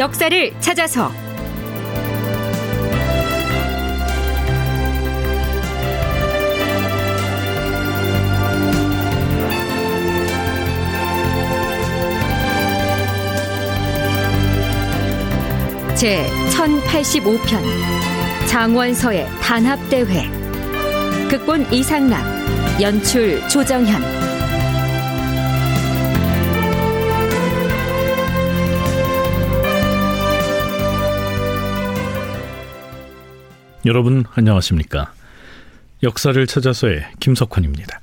역사를 찾아서. 제 1085편 장원서의 단합대회. 극본 이상락 연출 조정현 여러분 안녕하십니까 역사를 찾아서의 김석환입니다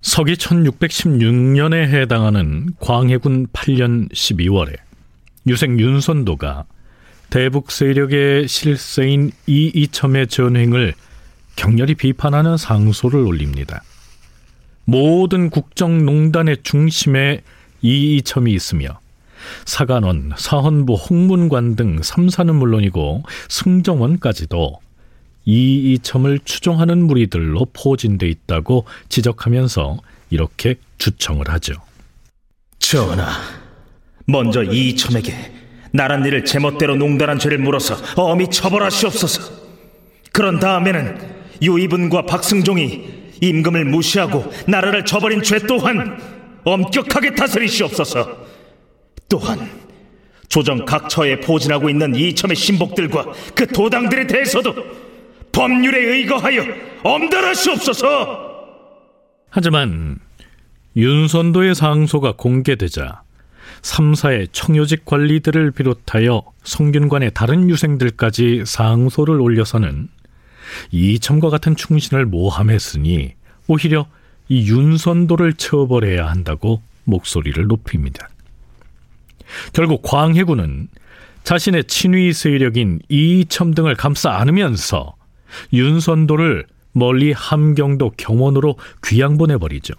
서기 1616년에 해당하는 광해군 8년 12월에 유생 윤선도가 대북 세력의 실세인 이이첨의 전횡을 격렬히 비판하는 상소를 올립니다. 모든 국정농단의 중심에 이이첨이 있으며 사관원, 사헌부, 홍문관 등 3사는 물론이고 승정원까지도 이 이첨을 추종하는 무리들로 포진돼 있다고 지적하면서 이렇게 주청을 하죠. 전하, 먼저 이 이첨에게 나란 일을 제멋대로 농단한 죄를 물어서 엄히 처벌하시옵소서. 그런 다음에는 유이분과 박승종이 임금을 무시하고 나라를 저버린 죄 또한 엄격하게 다스리시옵소서. 또한 조정 각처에 포진하고 있는 이첨의 신복들과 그 도당들에 대해서도 법률에 의거하여 엄단하시옵소서. 하지만 윤선도의 상소가 공개되자 3사의 청요직 관리들을 비롯하여 성균관의 다른 유생들까지 상소를 올려서는 이첨과 같은 충신을 모함했으니 오히려 이 윤선도를 처벌해야 한다고 목소리를 높입니다. 결국 광해군은 자신의 친위 세력인 이첨 등을 감싸 안으면서 윤선도를 멀리 함경도 경원으로 귀양 보내버리죠.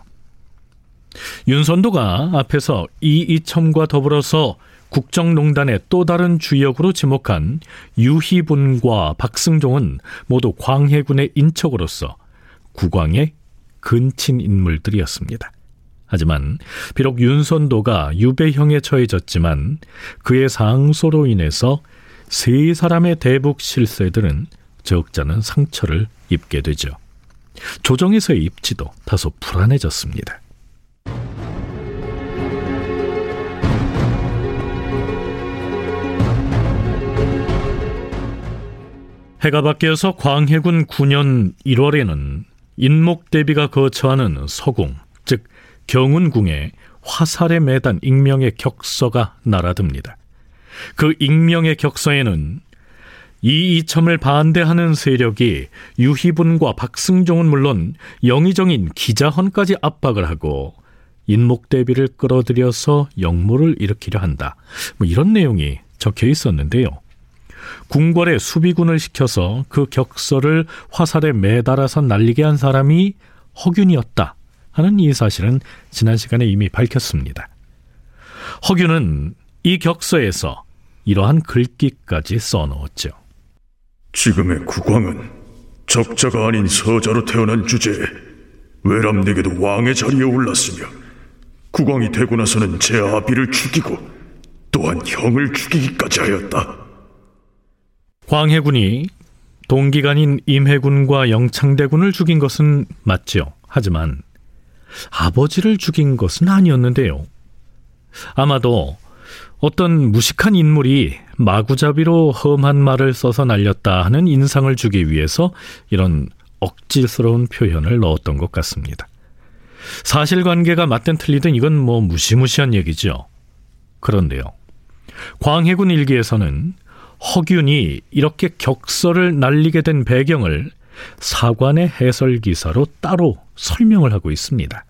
윤선도가 앞에서 이이첨과 더불어서 국정농단의 또 다른 주역으로 지목한 유희분과 박승종은 모두 광해군의 인척으로서 국왕의 근친 인물들이었습니다. 하지만 비록 윤선도가 유배형에 처해졌지만 그의 상소로 인해서 세 사람의 대북 실세들은 적잖은 상처를 입게 되죠. 조정에서의 입지도 다소 불안해졌습니다. 해가 바뀌어서 광해군 9년 1월에는 인목대비가 거처하는 서궁, 즉 경운궁에 화살에 매단 익명의 격서가 날아듭니다. 그 익명의 격서에는 이 이첨을 반대하는 세력이 유희분과 박승종은 물론 영의정인 기자헌까지 압박을 하고 인목대비를 끌어들여서 역모를 일으키려 한다. 뭐 이런 내용이 적혀 있었는데요. 궁궐에 수비군을 시켜서 그 격서를 화살에 매달아서 날리게 한 사람이 허균이었다 하는 이 사실은 지난 시간에 이미 밝혔습니다. 허균은 이 격서에서 이러한 글귀까지 써놓았죠. 지금의 국왕은 적자가 아닌 서자로 태어난 주제에 외람내게도 왕의 자리에 올랐으며 국왕이 되고 나서는 제 아비를 죽이고 또한 형을 죽이기까지 하였다. 광해군이 동기간인 임해군과 영창대군을 죽인 것은 맞죠. 하지만 아버지를 죽인 것은 아니었는데요. 아마도 어떤 무식한 인물이 마구잡이로 험한 말을 써서 날렸다 하는 인상을 주기 위해서 이런 억지스러운 표현을 넣었던 것 같습니다. 사실관계가 맞든 틀리든 이건 뭐 무시무시한 얘기죠. 그런데요. 광해군 일기에서는 허균이 이렇게 격설을 날리게 된 배경을 사관의 해설 기사로 따로 설명을 하고 있습니다.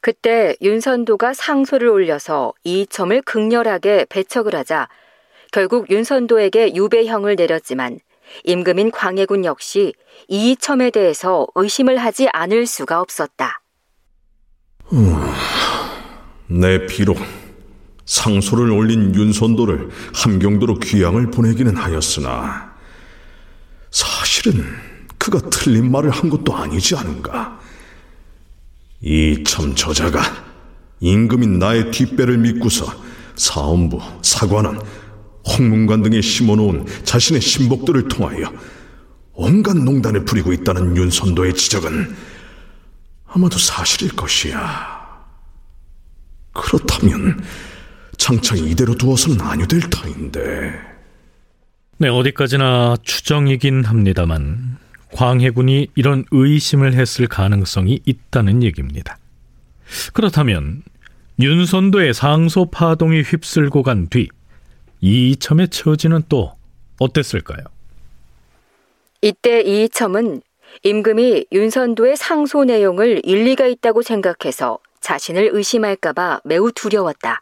그때 윤선도가 상소를 올려서 이첨을 극렬하게 배척을 하자 결국 윤선도에게 유배형을 내렸지만 임금인 광해군 역시 이첨에 대해서 의심을 하지 않을 수가 없었다. 음, 내 비록 상소를 올린 윤선도를 함경도로 귀양을 보내기는 하였으나 사실은 그가 틀린 말을 한 것도 아니지 않은가. 이참 저자가 임금인 나의 뒷배를 믿고서 사원부, 사관원, 홍문관 등에 심어놓은 자신의 신복들을 통하여 온갖 농단을 부리고 있다는 윤선도의 지적은 아마도 사실일 것이야. 그렇다면 장차 이대로 두어서는 아니될 터인데. 네, 어디까지나 추정이긴 합니다만 광해군이 이런 의심을 했을 가능성이 있다는 얘기입니다. 그렇다면 윤선도의 상소 파동이 휩쓸고 간 뒤 이이첨의 처지는 또 어땠을까요? 이때 이이첨은 임금이 윤선도의 상소 내용을 일리가 있다고 생각해서 자신을 의심할까봐 매우 두려웠다.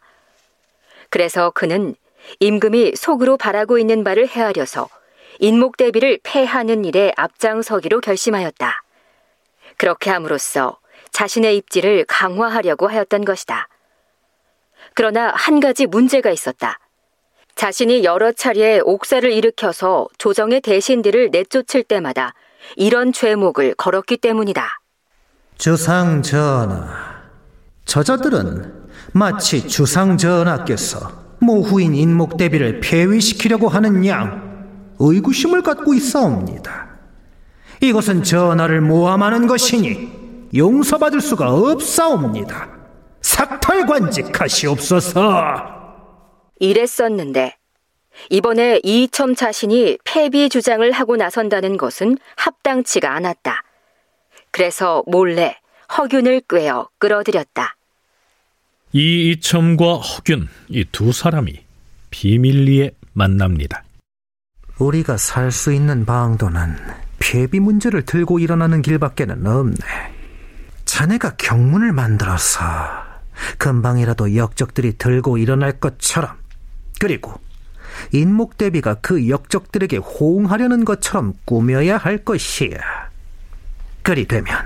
그래서 그는 임금이 속으로 바라고 있는 바를 헤아려서 인목 대비를 패하는 일에 앞장서기로 결심하였다. 그렇게 함으로써 자신의 입지를 강화하려고 하였던 것이다. 그러나 한 가지 문제가 있었다. 자신이 여러 차례 옥사를 일으켜서 조정의 대신들을 내쫓을 때마다 이런 죄목을 걸었기 때문이다. 주상 전하, 저자들은 마치 주상 전하께서 모후인 인목 대비를 폐위시키려고 하는 양 의구심을 갖고 있사옵니다. 이것은 전하를 모함하는 것이니 용서받을 수가 없사옵니다. 삭탈관직하시옵소서. 이랬었는데 이번에 이첨 자신이 폐비 주장을 하고 나선다는 것은 합당치가 않았다. 그래서 몰래 허균을 꿰어 끌어들였다. 이이첨과 허균 이 두 사람이 비밀리에 만납니다. 우리가 살 수 있는 방도는 폐비 문제를 들고 일어나는 길밖에는 없네. 자네가 경문을 만들어서 금방이라도 역적들이 들고 일어날 것처럼 그리고 인목 대비가 그 역적들에게 호응하려는 것처럼 꾸며야 할 것이야. 그리 되면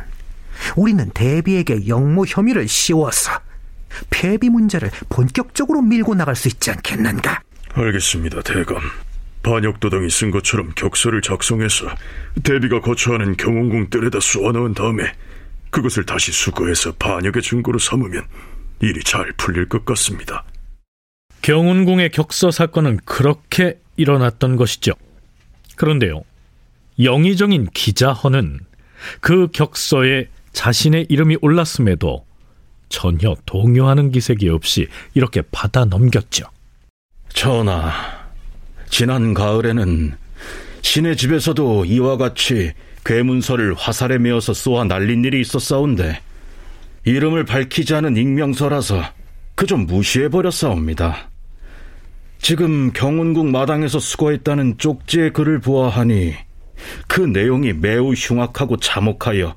우리는 대비에게 역모 혐의를 씌워서 폐비 문제를 본격적으로 밀고 나갈 수 있지 않겠는가? 알겠습니다, 대감. 반역도당이 쓴 것처럼 격서를 작성해서 대비가 거처하는 경운궁 뜰에다 쏘아넣은 다음에 그것을 다시 수거해서 반역의 증거로 삼으면 일이 잘 풀릴 것 같습니다. 경운궁의 격서 사건은 그렇게 일어났던 것이죠. 그런데요, 영의정인 기자헌은 그 격서에 자신의 이름이 올랐음에도 전혀 동요하는 기색이 없이 이렇게 받아 넘겼죠. 전하, 지난 가을에는 신의 집에서도 이와 같이 괴문서를 화살에 메어서 쏘아 날린 일이 있었사온데 이름을 밝히지 않은 익명서라서 그저 무시해버렸사옵니다. 지금 경운궁 마당에서 수거했다는 쪽지의 글을 보아하니 그 내용이 매우 흉악하고 참혹하여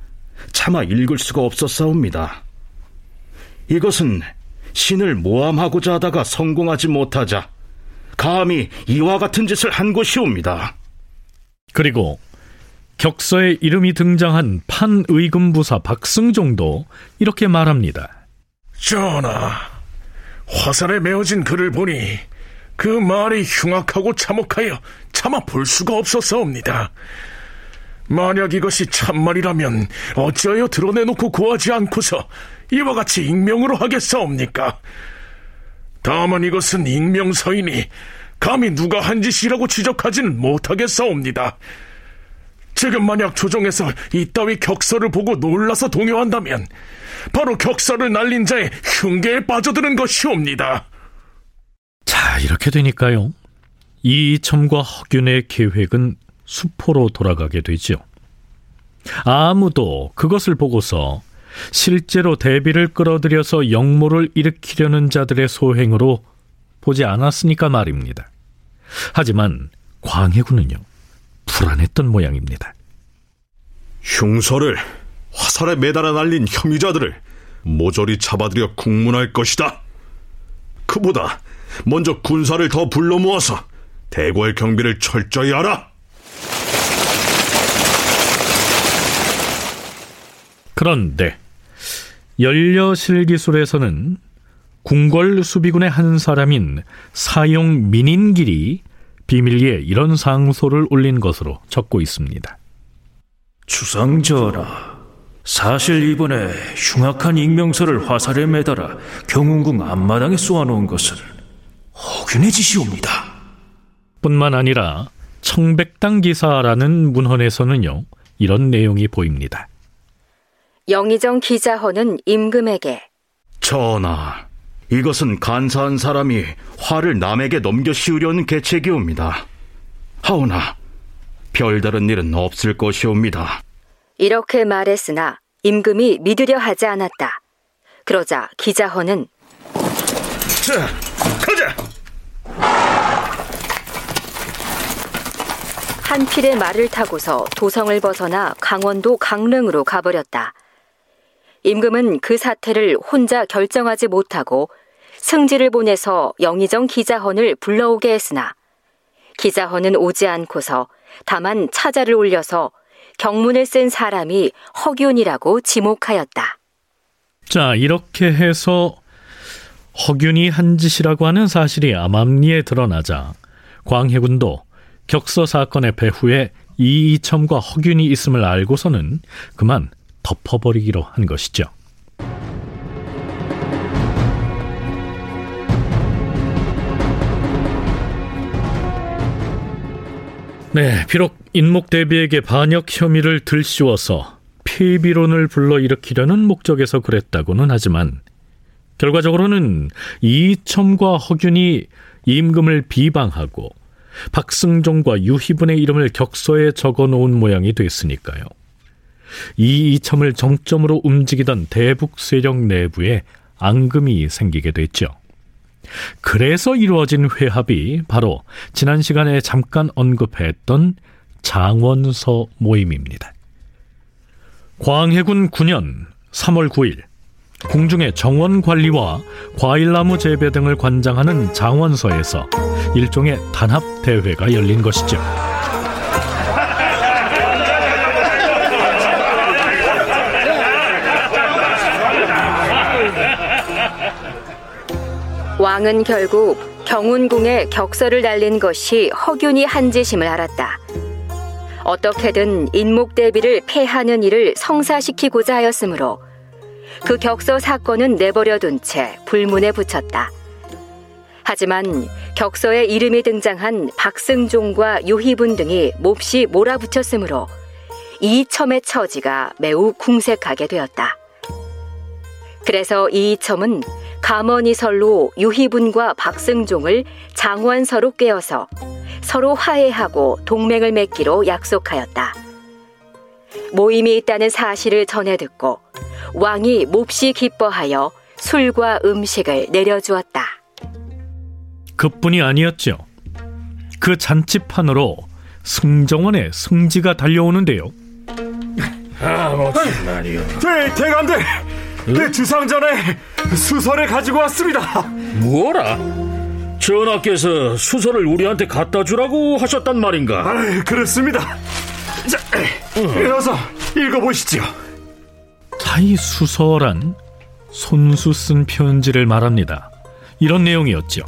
차마 읽을 수가 없었사옵니다. 이것은 신을 모함하고자 하다가 성공하지 못하자 감히 이와 같은 짓을 한 것이옵니다. 그리고 격서에 이름이 등장한 판의금부사 박승종도 이렇게 말합니다. 전하, 화살에 메어진 글을 보니 그 말이 흉악하고 참혹하여 차마 볼 수가 없었사옵니다. 만약 이것이 참말이라면 어찌하여 드러내놓고 구하지 않고서 이와 같이 익명으로 하겠사옵니까? 다만 이것은 익명서이니 감히 누가 한 짓이라고 지적하지는 못하겠사옵니다. 지금 만약 조정에서 이따위 격서를 보고 놀라서 동요한다면 바로 격서를 날린 자의 흉계에 빠져드는 것이옵니다. 자, 이렇게 되니까요. 이첨과 허균의 계획은 수포로 돌아가게 되지요. 아무도 그것을 보고서 실제로 대비를 끌어들여서 역모를 일으키려는 자들의 소행으로 보지 않았으니까 말입니다. 하지만 광해군은요, 불안했던 모양입니다. 흉서를 화살에 매달아 날린 혐의자들을 모조리 잡아들여 국문할 것이다. 그보다 먼저 군사를 더 불러 모아서 대궐 경비를 철저히 하라. 그런데 연려실 기술에서는 궁궐 수비군의 한 사람인 사용 민인길이 비밀리에 이런 상소를 올린 것으로 적고 있습니다. 주상전하, 사실 이번에 흉악한 익명서를 화살에 매달아 경운궁 앞마당에 쏘아놓은 것을 허균의 짓이옵니다. 뿐만 아니라 청백당 기사라는 문헌에서는요 이런 내용이 보입니다. 영의정 기자헌은 임금에게 전하, 이것은 간사한 사람이 화를 남에게 넘겨 씌우려는 계책이옵니다. 하오나 별다른 일은 없을 것이옵니다. 이렇게 말했으나 임금이 믿으려 하지 않았다. 그러자 기자헌은 자, 가자! 한 필의 말을 타고서 도성을 벗어나 강원도 강릉으로 가버렸다. 임금은 그 사태를 혼자 결정하지 못하고 승지를 보내서 영의정 기자헌을 불러오게 했으나 기자헌은 오지 않고서 다만 차자를 올려서 경문을 쓴 사람이 허균이라고 지목하였다. 자, 이렇게 해서 허균이 한 짓이라고 하는 사실이 암암리에 드러나자 광해군도 격서 사건의 배후에 이이첨과 허균이 있음을 알고서는 그만 덮어버리기로 한 것이죠. 네, 비록 인목 대비에게 반역 혐의를 들씌워서 폐비론을 불러일으키려는 목적에서 그랬다고는 하지만 결과적으로는 이첨과 허균이 임금을 비방하고 박승종과 유희분의 이름을 격서에 적어 놓은 모양이 됐으니까요. 이 이첨을 정점으로 움직이던 대북 세력 내부에 앙금이 생기게 됐죠. 그래서 이루어진 회합이 바로 지난 시간에 잠깐 언급했던 장원서 모임입니다. 광해군 9년 3월 9일 궁중의 정원 관리와 과일나무 재배 등을 관장하는 장원서에서 일종의 단합 대회가 열린 것이죠. 왕은 결국 경운궁에 격서를 날린 것이 허균이 한 짓임을 알았다. 어떻게든 인목대비를 패하는 일을 성사시키고자 하였으므로 그 격서 사건은 내버려둔 채 불문에 붙였다. 하지만 격서에 이름이 등장한 박승종과 유희분 등이 몹시 몰아붙였으므로 이첨의 처지가 매우 궁색하게 되었다. 그래서 이첨은 감언이설로 유희분과 박승종을 장원서로 꿰어서 서로 화해하고 동맹을 맺기로 약속하였다. 모임이 있다는 사실을 전해 듣고 왕이 몹시 기뻐하여 술과 음식을 내려주었다. 그뿐이 아니었죠. 그 잔치판으로 승정원의 승지가 달려오는데요. 아, 무슨 말이요. 대, 대감들! 내 주상전에 수서를 가지고 왔습니다. 뭐라? 전하께서 수서를 우리한테 갖다 주라고 하셨단 말인가? 아, 그렇습니다. 자, 어서 읽어보시죠. 자이 수서란 손수 쓴 편지를 말합니다. 이런 내용이었죠.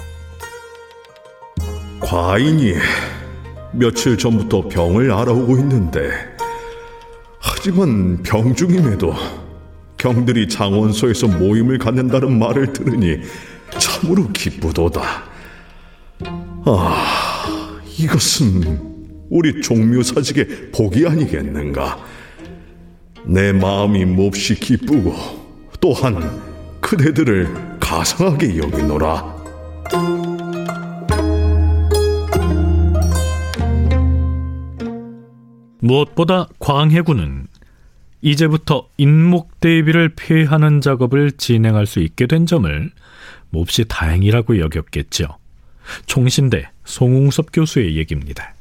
과인이 며칠 전부터 병을 알아오고 있는데 하지만 병 중임에도 경들이 장원소에서 모임을 갖는다는 말을 들으니 참으로 기쁘도다. 아, 이것은 우리 종묘사직의 복이 아니겠는가? 내 마음이 몹시 기쁘고 또한 그대들을 가상하게 여기노라. 무엇보다 광해군은 이제부터 인목 대비를 폐하는 작업을 진행할 수 있게 된 점을 몹시 다행이라고 여겼겠죠. 총신대 송웅섭 교수의 얘기입니다.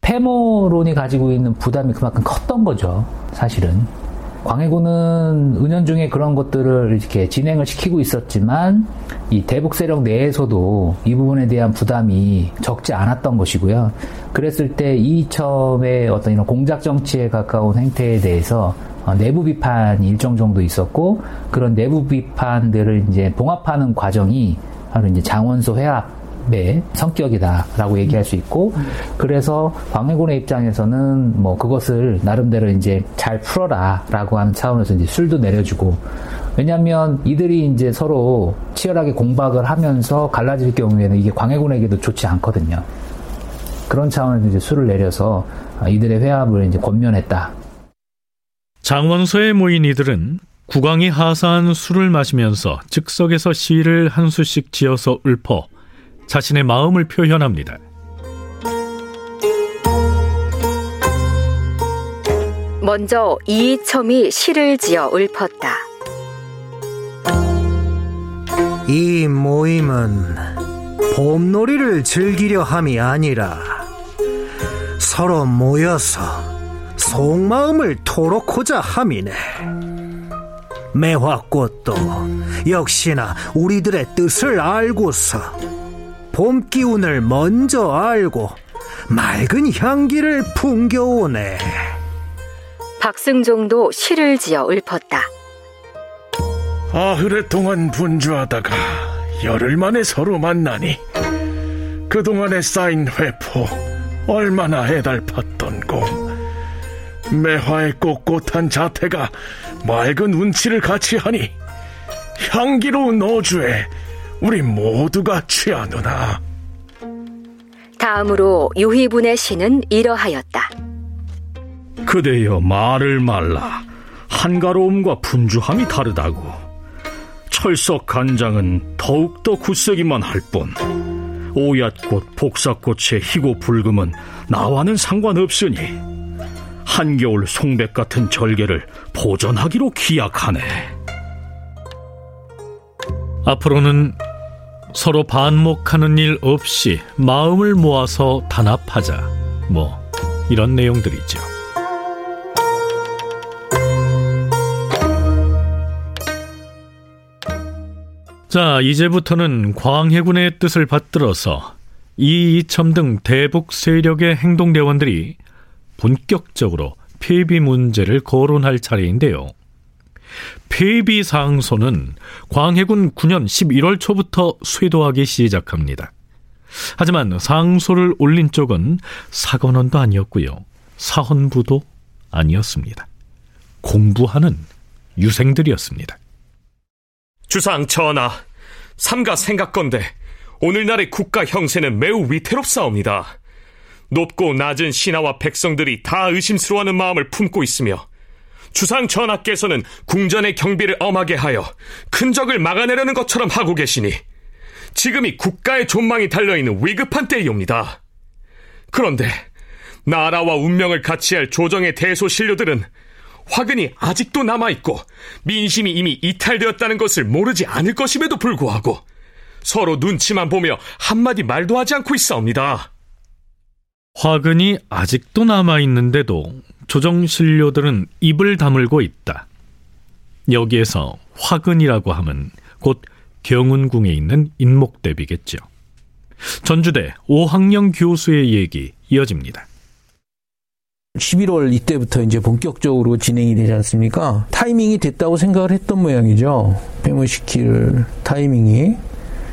패모론이 가지고 있는 부담이 그만큼 컸던 거죠, 사실은. 광해군은 은연중에 그런 것들을 이렇게 진행을 시키고 있었지만 이 대북 세력 내에서도 이 부분에 대한 부담이 적지 않았던 것이고요. 그랬을 때 이첨의 어떤 이런 공작 정치에 가까운 행태에 대해서 어, 내부 비판이 일정 정도 있었고 그런 내부 비판들을 이제 봉합하는 과정이 바로 이제 장원소 회합의 성격이다라고 얘기할 수 있고 그래서 광해군의 입장에서는 뭐 그것을 나름대로 이제 잘 풀어라라고 하는 차원에서 이제 술도 내려주고 왜냐하면 이들이 이제 서로 치열하게 공박을 하면서 갈라질 경우에는 이게 광해군에게도 좋지 않거든요. 그런 차원에서 이제 수를 내려서 이들의 회합을 이제 권면했다. 장원소에 모인 이들은 국왕이 하사한 술을 마시면서 즉석에서 시를 한 수씩 지어서 읊어 자신의 마음을 표현합니다. 먼저 이첨이 시를 지어 읊었다. 이 모임은 봄놀이를 즐기려 함이 아니라 서로 모여서 속마음을 토록하자 함이네. 매화꽃도 역시나 우리들의 뜻을 알고서 봄 기운을 먼저 알고 맑은 향기를 풍겨오네. 박승종도 시를 지어 읊었다. 아흐레 동안 분주하다가 열흘 만에 서로 만나니 그동안에 쌓인 회포 얼마나 애달팠던고 매화의 꼿꼿한 자태가 맑은 운치를 같이 하니 향기로운 어주에 우리 모두가 취하노나 다음으로 유희분의 시는 이러하였다. 그대여 말을 말라. 한가로움과 분주함이 다르다고. 철석 간장은 더욱더 굳세기만 할 뿐. 오얏꽃, 복사꽃의 희고 붉음은 나와는 상관없으니 한겨울 송백 같은 절개를 보존하기로 기약하네. 앞으로는 서로 반목하는 일 없이 마음을 모아서 단합하자. 뭐 이런 내용들이죠. 자, 이제부터는 광해군의 뜻을 받들어서 이이첨 등 대북 세력의 행동대원들이 본격적으로 폐비 문제를 거론할 차례인데요. 폐비 상소는 광해군 9년 11월 초부터 쇄도하기 시작합니다. 하지만 상소를 올린 쪽은 사관원도 아니었고요. 사헌부도 아니었습니다. 공부하는 유생들이었습니다. 주상 전하, 삼가 생각건대 오늘날의 국가 형세는 매우 위태롭사옵니다. 높고 낮은 신하와 백성들이 다 의심스러워하는 마음을 품고 있으며 주상 전하께서는 궁전의 경비를 엄하게 하여 큰 적을 막아내려는 것처럼 하고 계시니 지금이 국가의 존망이 달려있는 위급한 때이옵니다. 그런데 나라와 운명을 같이 할 조정의 대소신료들은 화근이 아직도 남아있고 민심이 이미 이탈되었다는 것을 모르지 않을 것임에도 불구하고 서로 눈치만 보며 한마디 말도 하지 않고 있사옵니다. 화근이 아직도 남아있는데도 조정신료들은 입을 다물고 있다. 여기에서 화근이라고 하면 곧 경운궁에 있는 인목대비겠죠. 전주대 오학령 교수의 얘기 이어집니다. 11월 이때부터 이제 본격적으로 진행이 되지 않습니까? 타이밍이 됐다고 생각을 했던 모양이죠. 폐무시킬 타이밍이.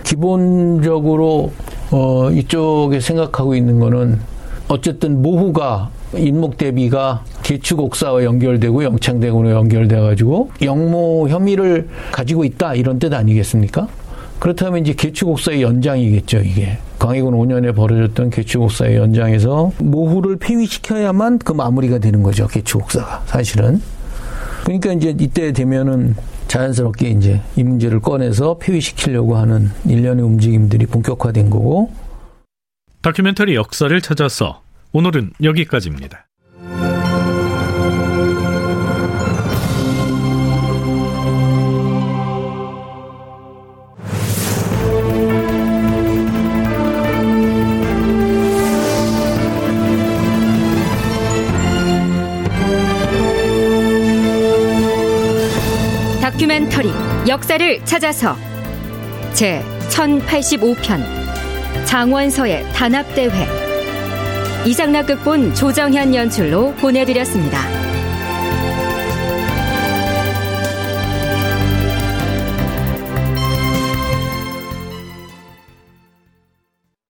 기본적으로, 어, 이쪽에 생각하고 있는 거는 어쨌든 모후가 인목 대비가 계축옥사와 연결되고 영창대군으로 연결돼가지고 영모 혐의를 가지고 있다 이런 뜻 아니겠습니까? 그렇다면 이제 계축옥사의 연장이겠죠 이게 광해군 5년에 벌어졌던 계축옥사의 연장에서 모후를 폐위시켜야만 그 마무리가 되는 거죠 계축옥사가 사실은 그러니까 이제 이때 되면은 자연스럽게 이제 이 문제를 꺼내서 폐위시키려고 하는 일련의 움직임들이 본격화된 거고 다큐멘터리 역사를 찾아서 오늘은 여기까지입니다. 다큐멘터리 역사를 찾아서 제 1085편 장원서의 단합대회 이상락 극본 조정현 연출로 보내드렸습니다.